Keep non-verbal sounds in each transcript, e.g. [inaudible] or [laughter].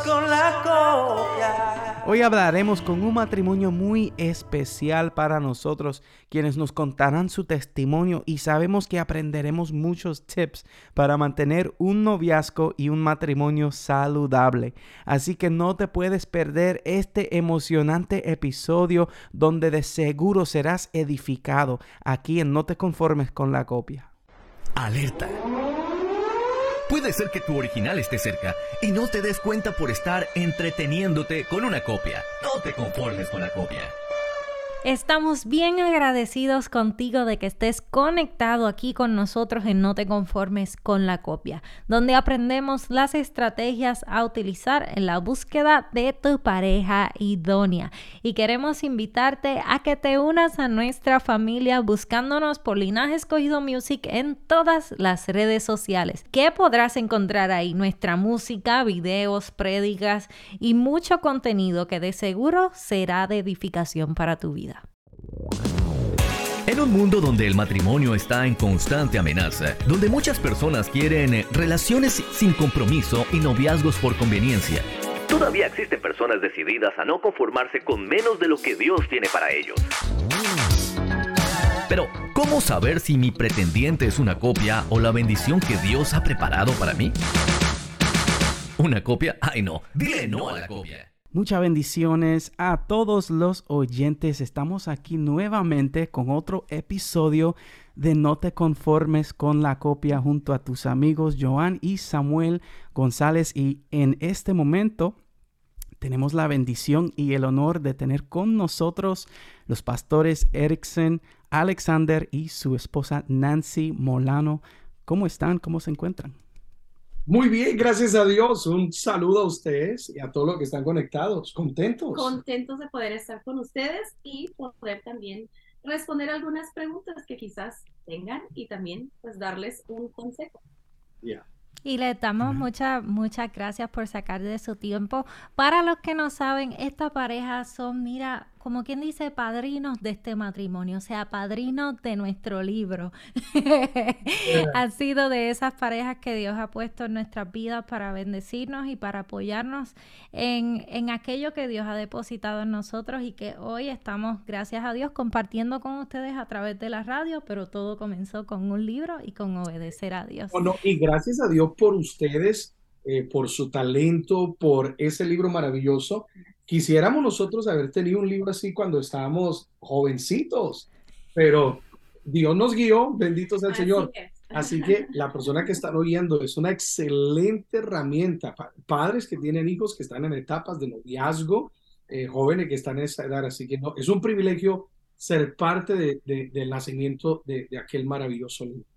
con la copia. Hoy hablaremos con un matrimonio muy especial para nosotros, quienes nos contarán su testimonio y sabemos que aprenderemos muchos tips para mantener un noviazgo y un matrimonio saludable. Así que no te puedes perder este emocionante episodio donde de seguro serás edificado aquí en No te conformes con la copia. Alerta. Puede ser que tu original esté cerca y no te des cuenta por estar entreteniéndote con una copia. No te conformes con la copia. Estamos bien agradecidos contigo de que estés conectado aquí con nosotros en No te conformes con la copia, donde aprendemos las estrategias a utilizar en la búsqueda de tu pareja idónea. Y queremos invitarte a que te unas a nuestra familia buscándonos por Linaje Escogido Music en todas las redes sociales. ¿Qué podrás encontrar ahí? Nuestra música, videos, prédicas y mucho contenido que de seguro será de edificación para tu vida. En un mundo donde el matrimonio está en constante amenaza, donde muchas personas quieren eh, relaciones sin compromiso y noviazgos por conveniencia, todavía existen personas decididas a no conformarse con menos de lo que Dios tiene para ellos. Pero, ¿cómo saber si mi pretendiente es una copia o la bendición que Dios ha preparado para mí? ¿Una copia? Ay no, dile no a la copia. Muchas bendiciones a todos los oyentes. Estamos aquí nuevamente con otro episodio de No te conformes con la copia junto a tus amigos Joan y Samuel González. Y en este momento tenemos la bendición y el honor de tener con nosotros los pastores Erickson, Alexander y su esposa Nancy Molano. ¿Cómo están? ¿Cómo se encuentran? Muy bien, gracias a Dios. Un saludo a ustedes y a todos los que están conectados. Contentos. Contentos de poder estar con ustedes y poder también responder algunas preguntas que quizás tengan y también pues darles un consejo. Ya. Y le damos muchas, muchas gracias por sacar de su tiempo. Para los que no saben, esta pareja son, mira, como quien dice, padrinos de este matrimonio, o sea, padrinos de nuestro libro. [laughs] ha sido de esas parejas que Dios ha puesto en nuestras vidas para bendecirnos y para apoyarnos en, en aquello que Dios ha depositado en nosotros y que hoy estamos, gracias a Dios, compartiendo con ustedes a través de la radio, pero todo comenzó con un libro y con obedecer a Dios. Bueno, y gracias a Dios por ustedes, eh, por su talento, por ese libro maravilloso Quisiéramos nosotros haber tenido un libro así cuando estábamos jovencitos, pero Dios nos guió, bendito sea el Señor. Así [laughs] que la persona que están oyendo es una excelente herramienta para padres que tienen hijos que están en etapas de noviazgo, eh, jóvenes que están en esa edad. Así que no, es un privilegio ser parte de, del nacimiento de, de aquel maravilloso libro.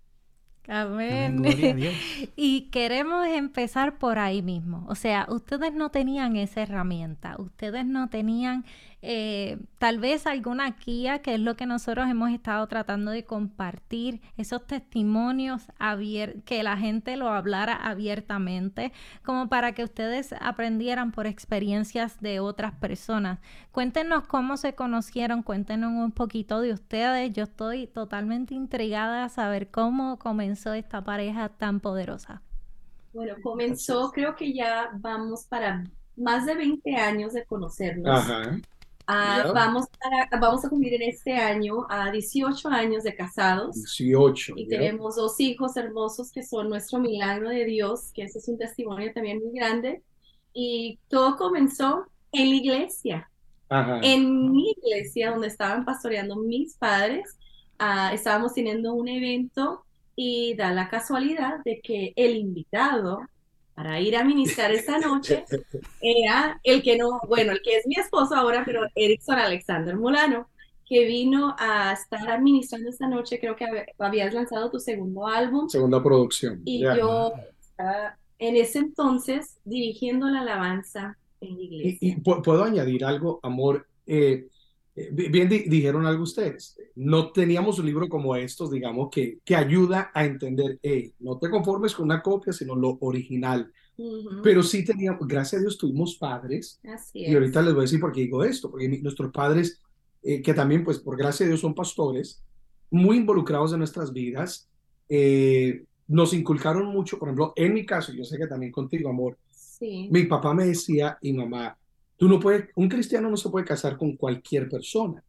Amén. [laughs] y queremos empezar por ahí mismo. O sea, ustedes no tenían esa herramienta, ustedes no tenían eh, tal vez alguna guía, que es lo que nosotros hemos estado tratando de compartir, esos testimonios que la gente lo hablara abiertamente, como para que ustedes aprendieran por experiencias de otras personas. Cuéntenos cómo se conocieron, cuéntenos un poquito de ustedes. Yo estoy totalmente intrigada a saber cómo comenzó esta pareja tan poderosa. Bueno, comenzó, creo que ya vamos para más de 20 años de conocernos. Ajá. Ah, vamos, a, vamos a cumplir en este año a 18 años de casados. 18. Y tenemos dos hijos hermosos que son nuestro milagro de Dios, que ese es un testimonio también muy grande. Y todo comenzó en la iglesia. En mi iglesia, donde estaban pastoreando mis padres, ah, estábamos teniendo un evento y da la casualidad de que el invitado para ir a ministrar esta noche era el que no, bueno, el que es mi esposo ahora, pero Erickson Alexander Molano, que vino a estar administrando esta noche, creo que habías lanzado tu segundo álbum. Segunda producción. Y yo estaba en ese entonces dirigiendo la alabanza en la iglesia. Y, puedo añadir algo, amor. Eh, eh, bien dijeron algo ustedes, no teníamos un libro como estos, digamos, que, que ayuda a entender, hey, no te conformes con una copia, sino lo original. Pero sí teníamos, gracias a Dios tuvimos padres, y ahorita les voy a decir por qué digo esto, porque nuestros padres, eh, que también, pues, por gracia de Dios son pastores, muy involucrados en nuestras vidas, eh, nos inculcaron mucho, por ejemplo, en mi caso, yo sé que también contigo, amor, Mi papá me decía, y mamá, tú no puedes, un cristiano no se puede casar con cualquier persona.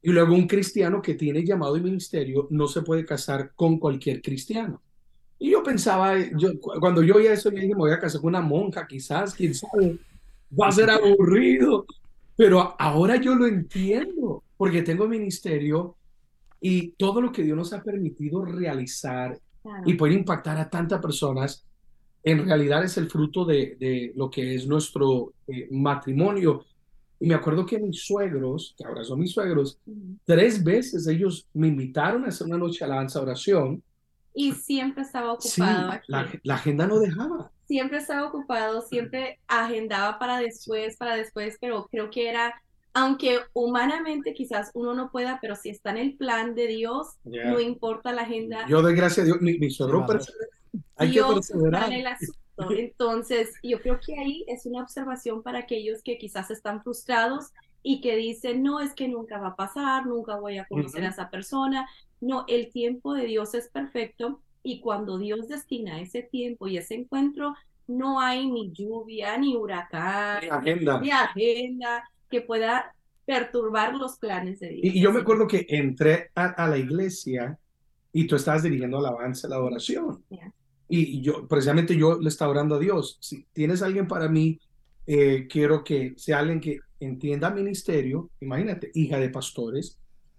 Y luego un cristiano que tiene llamado y ministerio no se puede casar con cualquier cristiano. Y yo pensaba, yo, cuando yo oía eso, yo dije, me voy a casar con una monja, quizás, quién sabe, va a ser aburrido. Pero ahora yo lo entiendo, porque tengo ministerio y todo lo que Dios nos ha permitido realizar y poder impactar a tantas personas, en realidad es el fruto de, de lo que es nuestro eh, matrimonio. Y me acuerdo que mis suegros, que ahora son mis suegros, tres veces ellos me invitaron a hacer una noche de alabanza oración. Y siempre estaba ocupado. La, la, agenda no dejaba. Siempre estaba ocupado, siempre agendaba para después, para después, pero creo que era, aunque humanamente quizás uno no pueda, pero si está en el plan de Dios, no importa la agenda. Yo doy gracias a Dios, mi, mi suegro Hay que perseverar. Entonces, yo creo que ahí es una observación para aquellos que quizás están frustrados y que dicen, no, es que nunca va a pasar, nunca voy a conocer a esa persona. No, el tiempo de Dios es perfecto y cuando Dios destina ese tiempo y ese encuentro, no hay ni lluvia, ni huracán, ni agenda, ni agenda que pueda perturbar los planes de Dios. Y, yo me acuerdo que entré a, la iglesia y tú estabas dirigiendo alabanza, la adoración. Y yo, precisamente yo le estaba orando a Dios. Si tienes alguien para mí, eh, quiero que sea alguien que entienda ministerio, imagínate, hija de pastores,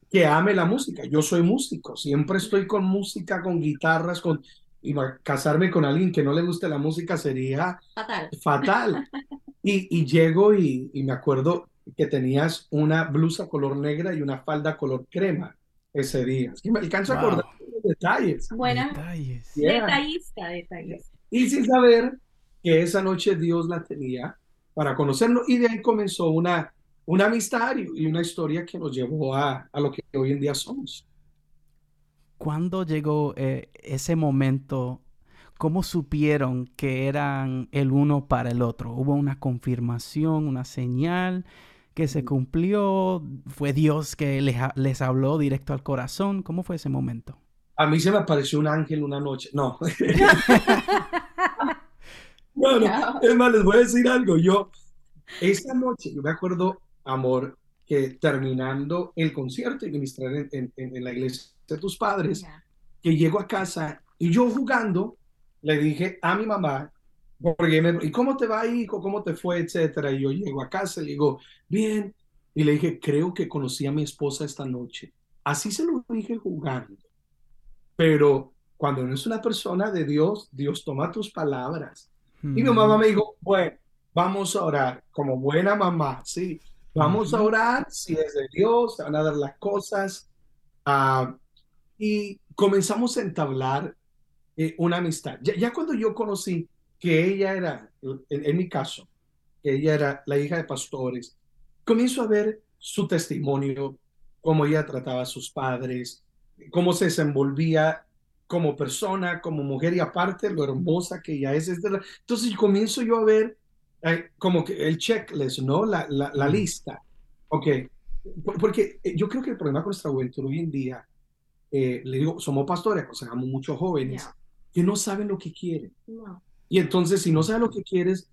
que ame la música. Yo soy músico, siempre estoy con música, con guitarras, con... Y casarme con alguien que no le guste la música sería fatal. fatal. [laughs] Y, y llego y, y, me acuerdo que tenías una blusa color negra y una falda color crema ese día. Y me alcanzo a acordar detalles. Buena. Detalles. Detallista, detallista. Y sin saber que esa noche Dios la tenía para conocerlo y de ahí comenzó una, una amistad y una historia que nos llevó a, a lo que hoy en día somos. ¿Cuándo llegó eh, ese momento? ¿Cómo supieron que eran el uno para el otro? ¿Hubo una confirmación, una señal? que se cumplió? ¿Fue Dios que les, les, habló directo al corazón? ¿Cómo fue ese momento? A mí se me apareció un ángel una noche. No. [laughs] [laughs] bueno, es más, les voy a decir algo. Yo, esa noche, yo me acuerdo, amor, que terminando el concierto y ministrar en, en, la iglesia de tus padres, que llego a casa y yo jugando, le dije a mi mamá, porque me, ¿y cómo te va, hijo? ¿Cómo te fue? Etcétera. Y yo llego a casa y le digo, bien. Y le dije, creo que conocí a mi esposa esta noche. Así se lo dije jugando. Pero cuando no es una persona de Dios, Dios toma tus palabras. Y mi mamá me dijo, bueno, vamos a orar como buena mamá, sí. Vamos a orar, si es de Dios, se van a dar las cosas. Ah, y comenzamos a entablar eh, una amistad. Ya, ya, cuando yo conocí que ella era, en, en, mi caso, que ella era la hija de pastores, comienzo a ver su testimonio, cómo ella trataba a sus padres, cómo se desenvolvía como persona, como mujer y aparte lo hermosa que ella es. Entonces comienzo yo a ver eh, como que el checklist, ¿no? La, la, lista. Ok, porque eh, yo creo que el problema con nuestra juventud hoy en día, eh, le digo, somos pastores, aconsejamos muchos jóvenes que no saben lo que quieren. Y entonces, si no sabes lo que quieres,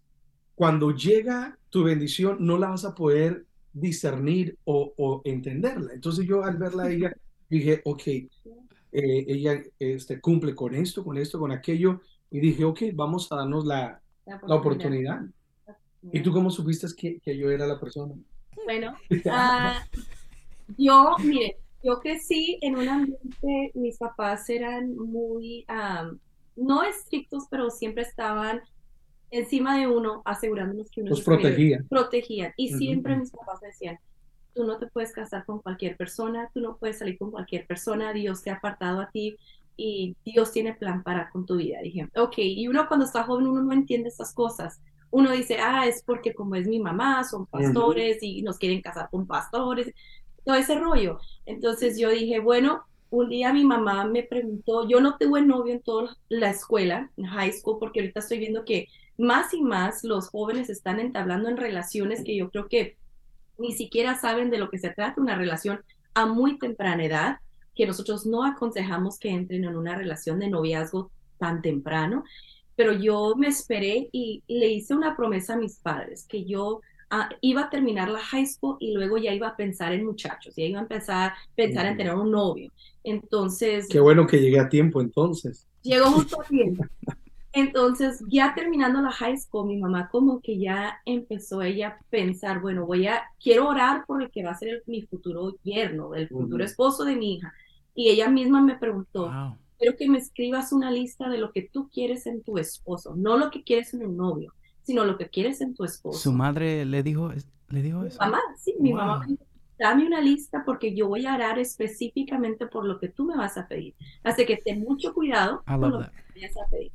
cuando llega tu bendición, no la vas a poder discernir o, o entenderla. Entonces yo al verla a ella, dije, ok, eh, ella este, cumple con esto, con esto, con aquello, y dije, ok, vamos a darnos la, la oportunidad. ¿Y tú cómo supiste que, que yo era la persona? Bueno, [laughs] ah, yo, mire, yo crecí en un ambiente, mis papás eran muy, no estrictos, pero siempre estaban encima de uno, asegurándonos que uno los protegían. Protegían. Y siempre mis papás decían, tú no te puedes casar con cualquier persona, tú no puedes salir con cualquier persona, Dios te ha apartado a ti y Dios tiene plan para con tu vida. Dije, ok, y uno cuando está joven uno no entiende estas cosas. Uno dice, ah, es porque como es mi mamá, son pastores y nos quieren casar con pastores, todo ese rollo. Entonces yo dije, bueno, un día mi mamá me preguntó, yo no tuve novio en toda la escuela, en high school, porque ahorita estoy viendo que más y más los jóvenes están entablando en relaciones que yo creo que ni siquiera saben de lo que se trata una relación a muy temprana edad, que nosotros no aconsejamos que entren en una relación de noviazgo tan temprano. pero yo me esperé y, le hice una promesa a mis padres, que yo ah, iba a terminar la high school y luego ya iba a pensar en muchachos, ya iba a empezar a pensar en tener un novio. Entonces... Qué bueno que llegué a tiempo entonces. Llegó justo a tiempo. Entonces, ya terminando la high school, mi mamá como que ya empezó ella a pensar, bueno, voy a, quiero orar por el que va a ser mi futuro yerno, el futuro esposo de mi hija. Y ella misma me preguntó, quiero que me escribas una lista de lo que tú quieres en tu esposo, no lo que quieres en un novio, sino lo que quieres en tu esposo. ¿Su madre le dijo, le dijo eso? mamá, sí, mi mamá dame una lista porque yo voy a orar específicamente por lo que tú me vas a pedir. Así que ten mucho cuidado con lo que vayas a pedir.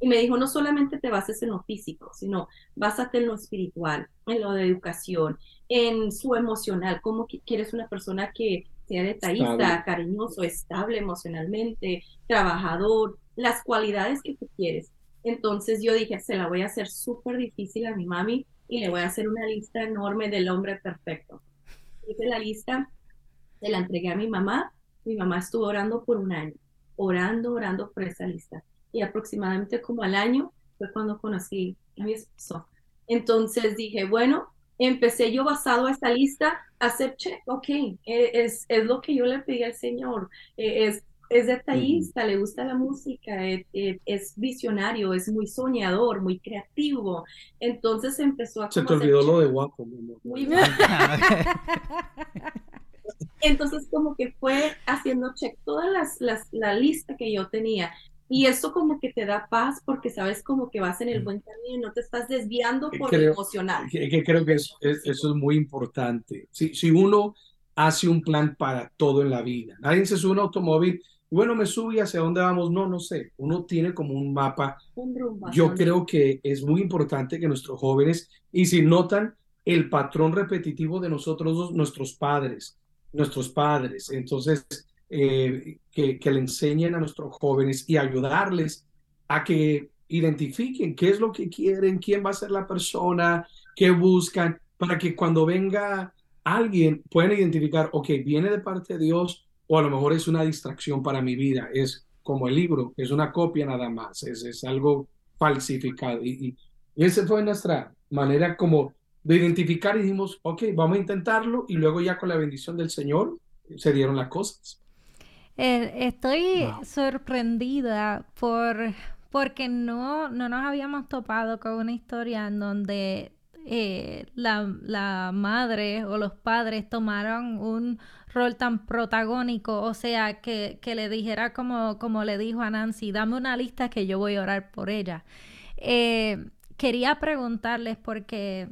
Y me dijo, no solamente te bases en lo físico, sino básate en lo espiritual, en lo de educación, en su emocional, cómo quieres una persona que sea detallista, cariñoso, estable emocionalmente, trabajador, las cualidades que tú quieres. Entonces yo dije, se la voy a hacer súper difícil a mi mami y le voy a hacer una lista enorme del hombre perfecto. Hice la lista, se la entregué a mi mamá, mi mamá estuvo orando por un año, orando, orando por esa lista y aproximadamente como al año fue cuando conocí a mi esposo. Entonces dije, bueno, empecé yo basado a esta lista hacer check, ok, e, es, es lo que yo le pedí al Señor, e, es, es detallista, le gusta la música, e, es, visionario, es muy soñador, muy creativo. Entonces empezó a... Se te olvidó lo de guapo. Muy [laughs] bien. [laughs] Entonces como que fue haciendo check toda las, las, la lista que yo tenía y eso como que te da paz porque sabes como que vas en el mm. buen camino y no te estás desviando por lo emocional. Que, creo que eso, es muy importante. Si, si uno hace un plan para todo en la vida, nadie se sube a un automóvil bueno, me subo y hacia dónde vamos, no, no sé. Uno tiene como un mapa. Yo creo que es muy importante que nuestros jóvenes, y si notan el patrón repetitivo de nosotros, nuestros padres, nuestros padres, entonces eh, que, le enseñen a nuestros jóvenes y ayudarles a que identifiquen qué es lo que quieren, quién va a ser la persona, qué buscan, para que cuando venga alguien puedan identificar, ok, viene de parte de Dios o a lo mejor es una distracción para mi vida, es como el libro, es una copia nada más, es, es algo falsificado. Y, y, esa fue nuestra manera como de identificar y dijimos, ok, vamos a intentarlo y luego ya con la bendición del Señor se dieron las cosas. Eh, estoy sorprendida por porque no, no nos habíamos topado con una historia en donde eh, la, madre o los padres tomaron un rol tan protagónico, o sea, que, le dijera como, como le dijo a Nancy, dame una lista que yo voy a orar por ella. Eh, quería preguntarles porque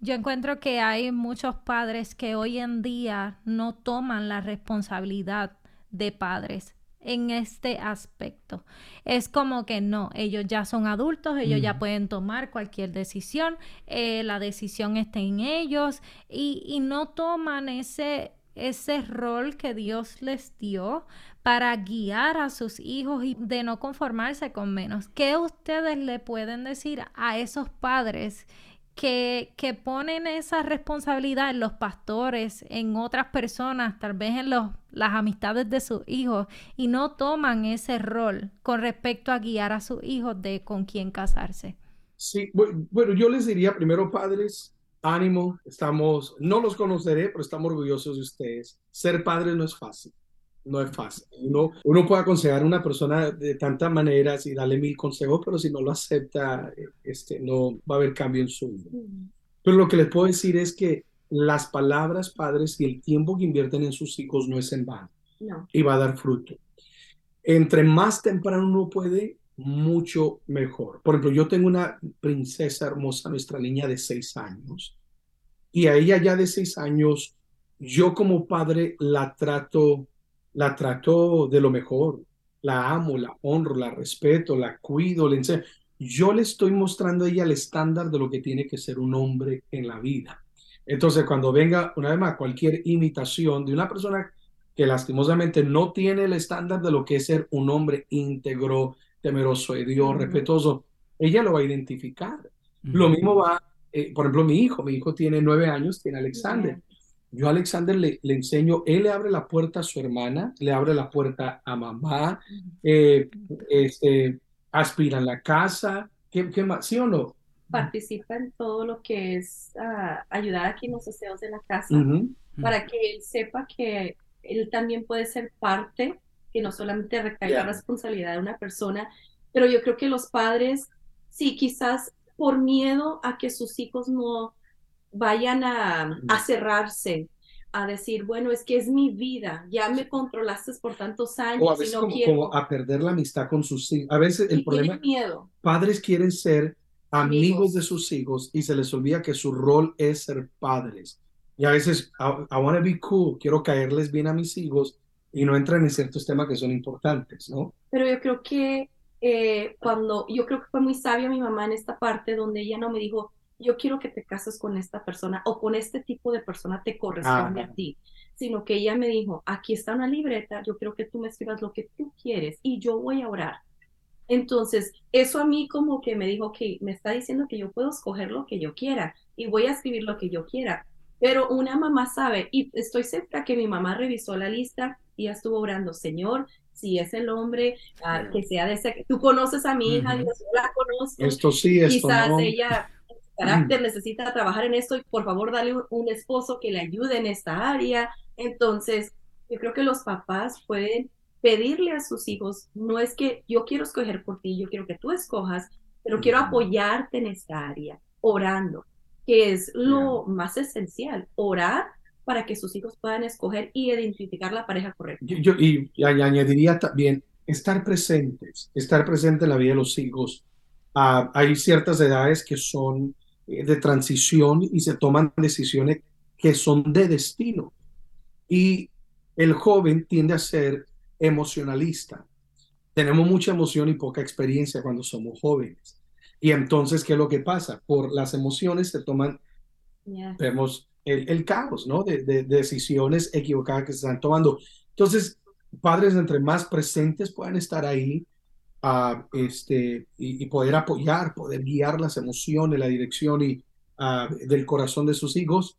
yo encuentro que hay muchos padres que hoy en día no toman la responsabilidad de padres en este aspecto. Es como que no, ellos ya son adultos, ellos ya pueden tomar cualquier decisión, eh, la decisión está en ellos y, y no toman ese, ese rol que Dios les dio para guiar a sus hijos y de no conformarse con menos. ¿Qué ustedes le pueden decir a esos padres que, ponen esa responsabilidad en los pastores, en otras personas, tal vez en los, las amistades de sus hijos, y no toman ese rol con respecto a guiar a sus hijos de con quién casarse. Sí, bueno, yo les diría primero, padres, ánimo, estamos, no los conoceré, pero estamos orgullosos de ustedes. Ser padres no es fácil no es fácil. Uno, uno puede aconsejar a una persona de tantas maneras y darle mil consejos, pero si no lo acepta, este, no va a haber cambio en su vida. Pero lo que les puedo decir es que las palabras padres y el tiempo que invierten en sus hijos no es en vano y va a dar fruto. Entre más temprano uno puede, mucho mejor. Por ejemplo, yo tengo una princesa hermosa, nuestra niña de seis años, y a ella ya de seis años, yo como padre la trato la trato de lo mejor, la amo, la honro, la respeto, la cuido, le enseño. Yo le estoy mostrando a ella el estándar de lo que tiene que ser un hombre en la vida. Entonces, cuando venga, una vez más, cualquier imitación de una persona que lastimosamente no tiene el estándar de lo que es ser un hombre íntegro, temeroso de Dios, respetuoso, ella lo va a identificar. Lo mismo va, eh, por ejemplo, mi hijo, mi hijo tiene nueve años, tiene Alexander. Yo a Alexander le, le, enseño, él le abre la puerta a su hermana, le abre la puerta a mamá, eh, este, aspira en la casa, ¿qué, qué más? ¿Sí o no? Participa en todo lo que es ah, ayudar aquí en los deseos de la casa, para que él sepa que él también puede ser parte, que no solamente recaiga la responsabilidad de una persona, pero yo creo que los padres, sí, quizás por miedo a que sus hijos no vayan a, a cerrarse, a decir, bueno, es que es mi vida, ya me controlaste por tantos años. O a veces como, a perder la amistad con sus hijos. A veces el problema, miedo. padres quieren ser amigos. de sus hijos y se les olvida que su rol es ser padres. Y a veces, I, I want to be cool, quiero caerles bien a mis hijos y no entran en ciertos temas que son importantes, ¿no? Pero yo creo que eh, cuando, yo creo que fue muy sabia mi mamá en esta parte donde ella no me dijo, yo quiero que te cases con esta persona o con este tipo de persona te corresponde a ti, sino que ella me dijo, aquí está una libreta, yo quiero que tú me escribas lo que tú quieres y yo voy a orar. Entonces, eso a mí como que me dijo que me está diciendo que yo puedo escoger lo que yo quiera y voy a escribir lo que yo quiera. Pero una mamá sabe, y estoy segura que mi mamá revisó la lista y ya estuvo orando, Señor, si es el hombre ah, que sea de ese, tú conoces a mi hija, yo la conozco. Esto sí, esto Quizás ella carácter, necesita trabajar en esto y por favor dale un, esposo que le ayude en esta área. Entonces, yo creo que los papás pueden pedirle a sus hijos, no es que yo quiero escoger por ti, yo quiero que tú escojas, pero quiero apoyarte en esta área, orando, que es lo más esencial, orar para que sus hijos puedan escoger y identificar la pareja correcta. Yo, y, añadiría también estar presentes, estar presente en la vida de los hijos. Ah, hay ciertas edades que son de transición y se toman decisiones que son de destino. Y el joven tiende a ser emocionalista. Tenemos mucha emoción y poca experiencia cuando somos jóvenes. Y entonces, ¿qué es lo que pasa? Por las emociones se toman, vemos el, caos, ¿no? De, decisiones equivocadas que se están tomando. Entonces, padres entre más presentes puedan estar ahí, este, y, poder apoyar, poder guiar las emociones, la dirección y, del corazón de sus hijos.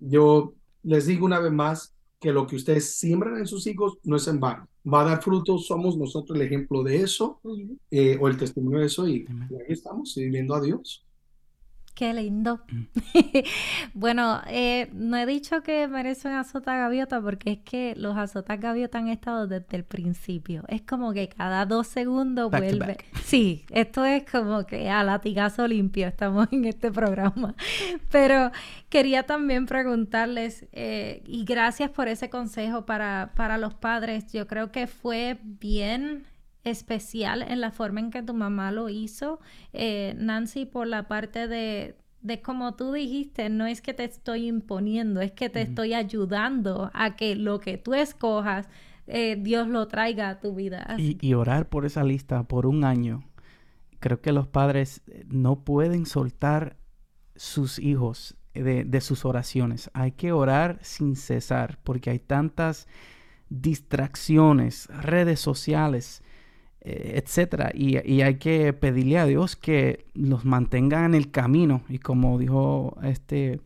Yo les digo una vez más que lo que ustedes siembran en sus hijos no es en vano. Va a dar frutos, somos nosotros el ejemplo de eso, eh, o el testimonio de eso, y, y ahí estamos, sirviendo a Dios. Qué lindo. Mm. [laughs] bueno, eh, no he dicho que merece un azota gaviota porque es que los azotas gaviota han estado desde el principio. Es como que cada dos segundos vuelve. Sí, esto es como que a latigazo limpio estamos en este programa. Pero quería también preguntarles, eh, y gracias por ese consejo para, para los padres. Yo creo que fue bien especial en la forma en que tu mamá lo hizo, eh, Nancy, por la parte de, de como tú dijiste, no es que te estoy imponiendo, es que te estoy ayudando a que lo que tú escojas, eh, Dios lo traiga a tu vida. Y, orar por esa lista por un año. Creo que los padres eh, no pueden soltar sus hijos de, de sus oraciones. Hay que orar sin cesar porque hay tantas distracciones, redes sociales, etcétera. Y, hay que pedirle a Dios que los mantenga en el camino. Y como dijo este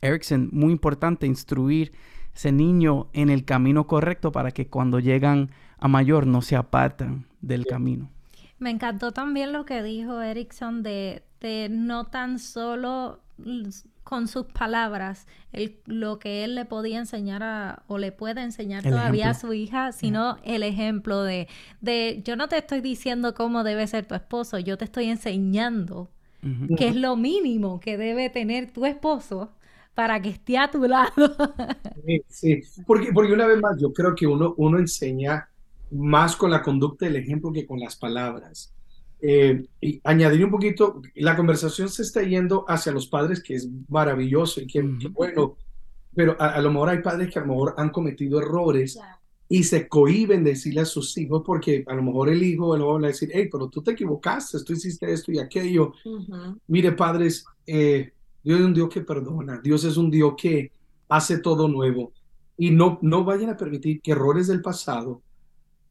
Erickson, muy importante instruir ese niño en el camino correcto para que cuando llegan a mayor no se apartan del camino. Me encantó también lo que dijo Erickson de, de no tan solo con sus palabras lo que él le podía enseñar a, o le puede enseñar todavía a su hija, sino el ejemplo de, de, yo no te estoy diciendo cómo debe ser tu esposo, yo te estoy enseñando que es lo mínimo que debe tener tu esposo para que esté a tu lado. [laughs] sí, Porque, porque una vez más, yo creo que uno, uno enseña más con la conducta del ejemplo que con las palabras. Eh, y añadir un poquito, la conversación se está yendo hacia los padres, que es maravilloso y que, bueno, pero a, lo mejor hay padres que a lo mejor han cometido errores y se cohiben de decirle a sus hijos porque a lo mejor el hijo lo va a decir, hey, pero tú te equivocaste, tú hiciste esto y aquello. Mire, padres, eh, Dios es un Dios que perdona, Dios es un Dios que hace todo nuevo. Y no, no vayan a permitir que errores del pasado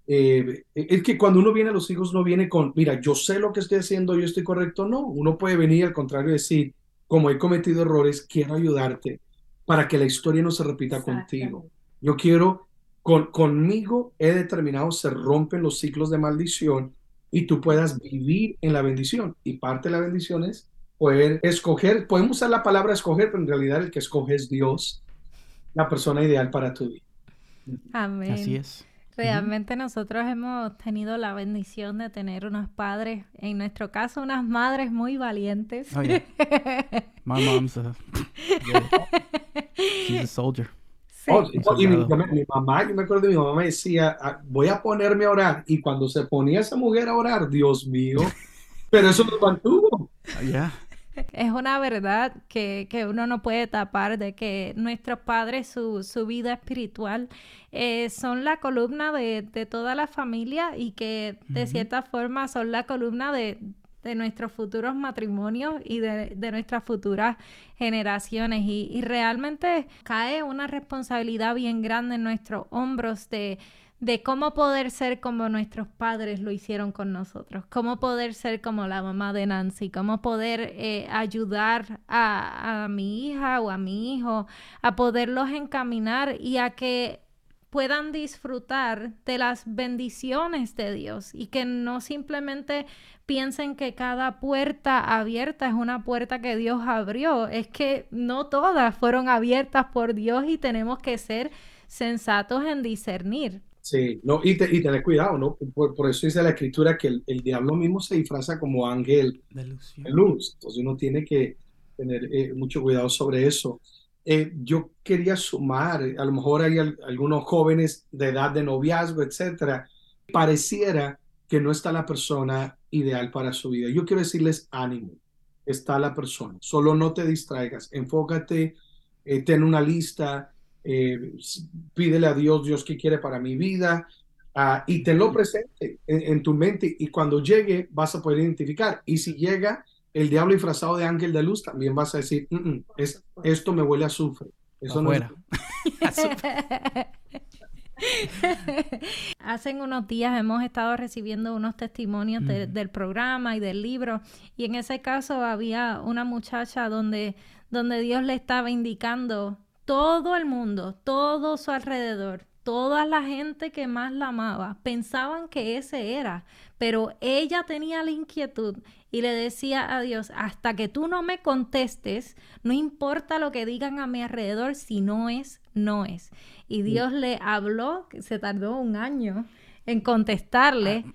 eh, es que cuando uno viene a los hijos no viene con, mira, yo sé lo que estoy haciendo, yo estoy correcto. No, uno puede venir al contrario y decir, como he cometido errores, quiero ayudarte para que la historia no se repita contigo. Yo quiero, con, conmigo he determinado, se rompen los ciclos de maldición y tú puedas vivir en la bendición. Y parte de la bendición es poder escoger, podemos usar la palabra escoger, pero en realidad el que escoge es Dios, la persona ideal para tu vida. Amén. Así es. Realmente nosotros hemos tenido la bendición de tener unos padres, en nuestro caso unas madres muy valientes. Oh, [laughs] My mom's a, [laughs] she's a soldier. Oh, y mi, mamá, yo me acuerdo de mi mamá me decía, ah, voy a ponerme a orar. Y cuando se ponía esa mujer a orar, Dios mío, [laughs] pero eso nos mantuvo. Ya. [laughs] Es una verdad que, uno no puede tapar de que nuestros padres, su, su vida espiritual, eh, son la columna de, toda la familia y que de cierta forma son la columna de, nuestros futuros matrimonios y de, nuestras futuras generaciones. Y, y realmente cae una responsabilidad bien grande en nuestros hombros de de cómo poder ser como nuestros padres lo hicieron con nosotros, cómo poder ser como la mamá de Nancy, cómo poder eh, ayudar a, a mi hija o a mi hijo, a poderlos encaminar y a que puedan disfrutar de las bendiciones de Dios y que no simplemente piensen que cada puerta abierta es una puerta que Dios abrió, es que no todas fueron abiertas por Dios y tenemos que ser sensatos en discernir. Sí, no, y, te, y tener cuidado, ¿no? Por, eso dice la escritura que el, diablo mismo se disfraza como ángel de luz. Entonces uno tiene que tener eh, mucho cuidado sobre eso. Eh, yo quería sumar, a lo mejor hay algunos jóvenes de edad de noviazgo, etcétera, pareciera que no está la persona ideal para su vida. Yo quiero decirles ánimo, está la persona, solo no te distraigas, enfócate, eh, ten una lista, eh, pídele a Dios, Dios, ¿qué quiere para mi vida? Ah, y tenlo presente en, tu mente y cuando llegue vas a poder identificar. Y si llega el diablo disfrazado de ángel de luz, también vas a decir, mm, mm, es, esto me huele a azufre. Eso no es... [laughs] [laughs] Hace unos días hemos estado recibiendo unos testimonios del programa y del libro y en ese caso había una muchacha donde, donde Dios le estaba indicando todo el mundo, todo su alrededor, toda la gente que más la amaba, pensaban que ese era, pero ella tenía la inquietud y le decía a Dios, hasta que tú no me contestes, no importa lo que digan a mi alrededor, si no es, no es. Y Dios le habló, se tardó un año en contestarle. Ah,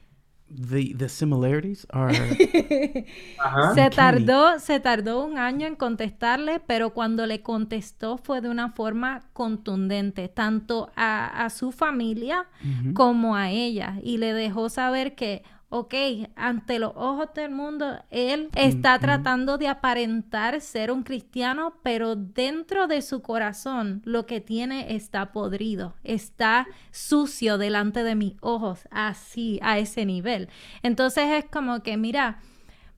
the, the similarities are... [laughs] se tardó, se tardó un año en contestarle, pero cuando le contestó fue de una forma contundente, tanto a, a su familia como a ella, y le dejó saber que ok, ante los ojos del mundo, él está tratando de aparentar ser un cristiano, pero dentro de su corazón lo que tiene está podrido, está sucio delante de mis ojos, así, a ese nivel. Entonces es como que, mira,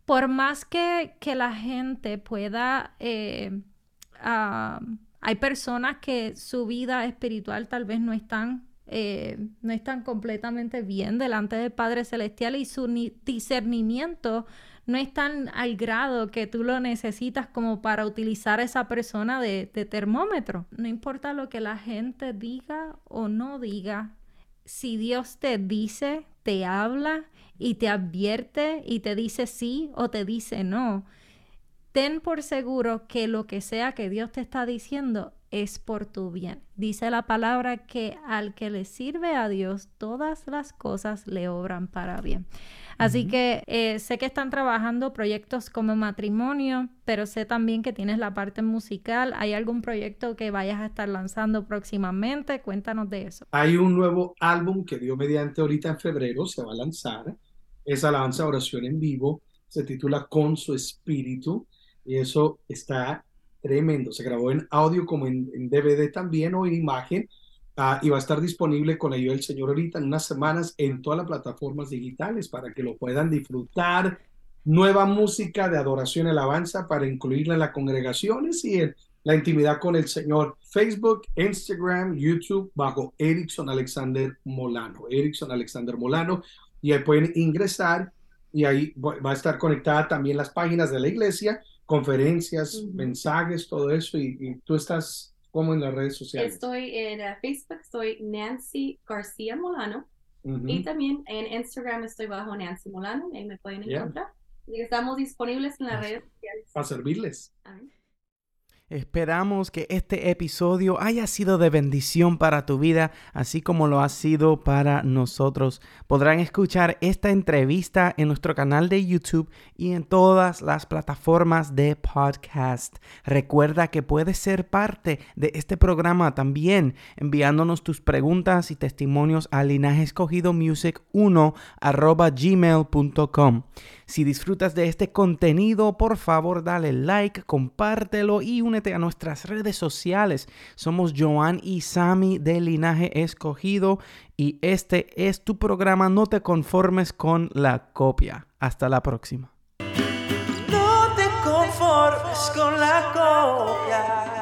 por más que, que la gente pueda... Eh, ah, hay personas que su vida espiritual tal vez no están eh, no están completamente bien delante del Padre Celestial y su discernimiento no es tan al grado que tú lo necesitas como para utilizar a esa persona de, termómetro. No importa lo que la gente diga o no diga, si Dios te dice, te habla y te advierte y te dice sí o te dice no, ten por seguro que lo que sea que Dios te está diciendo es por tu bien. Dice la palabra que al que le sirve a Dios, todas las cosas le obran para bien. Así que eh, sé que están trabajando proyectos como matrimonio, pero sé también que tienes la parte musical. ¿Hay algún proyecto que vayas a estar lanzando próximamente? Cuéntanos de eso. Hay un nuevo álbum que dio mediante ahorita en febrero, se va a lanzar. Es Alabanza Oración en Vivo. Se titula Con su Espíritu. Y eso está tremendo. Se grabó en audio como en, DVD también o en imagen. Ah, y va a estar disponible con ayuda del Señor ahorita en unas semanas en todas las plataformas digitales para que lo puedan disfrutar. Nueva música de adoración y alabanza para incluirla en las congregaciones y en la intimidad con el Señor. Facebook, Instagram, YouTube bajo Erickson Alexander Molano. Erickson Alexander Molano. Y ahí pueden ingresar y ahí va a estar conectada también las páginas de la iglesia conferencias, mensajes, todo eso, y, tú estás como en las redes sociales. Estoy en Facebook, soy Nancy García Molano, Y también en Instagram estoy bajo Nancy Molano, ahí me pueden encontrar. Y estamos disponibles en las redes sociales. Para servirles. Esperamos que este episodio haya sido de bendición para tu vida, así como lo ha sido para nosotros. Podrán escuchar esta entrevista en nuestro canal de YouTube y en todas las plataformas de podcast. Recuerda que puedes ser parte de este programa también enviándonos tus preguntas y testimonios a linajescogidomusic1 gmail.com. Si disfrutas de este contenido, por favor dale like, compártelo y a nuestras redes sociales. Somos Joan y Sami de Linaje Escogido y este es tu programa No te conformes con la copia. Hasta la próxima. No te conformes con la copia.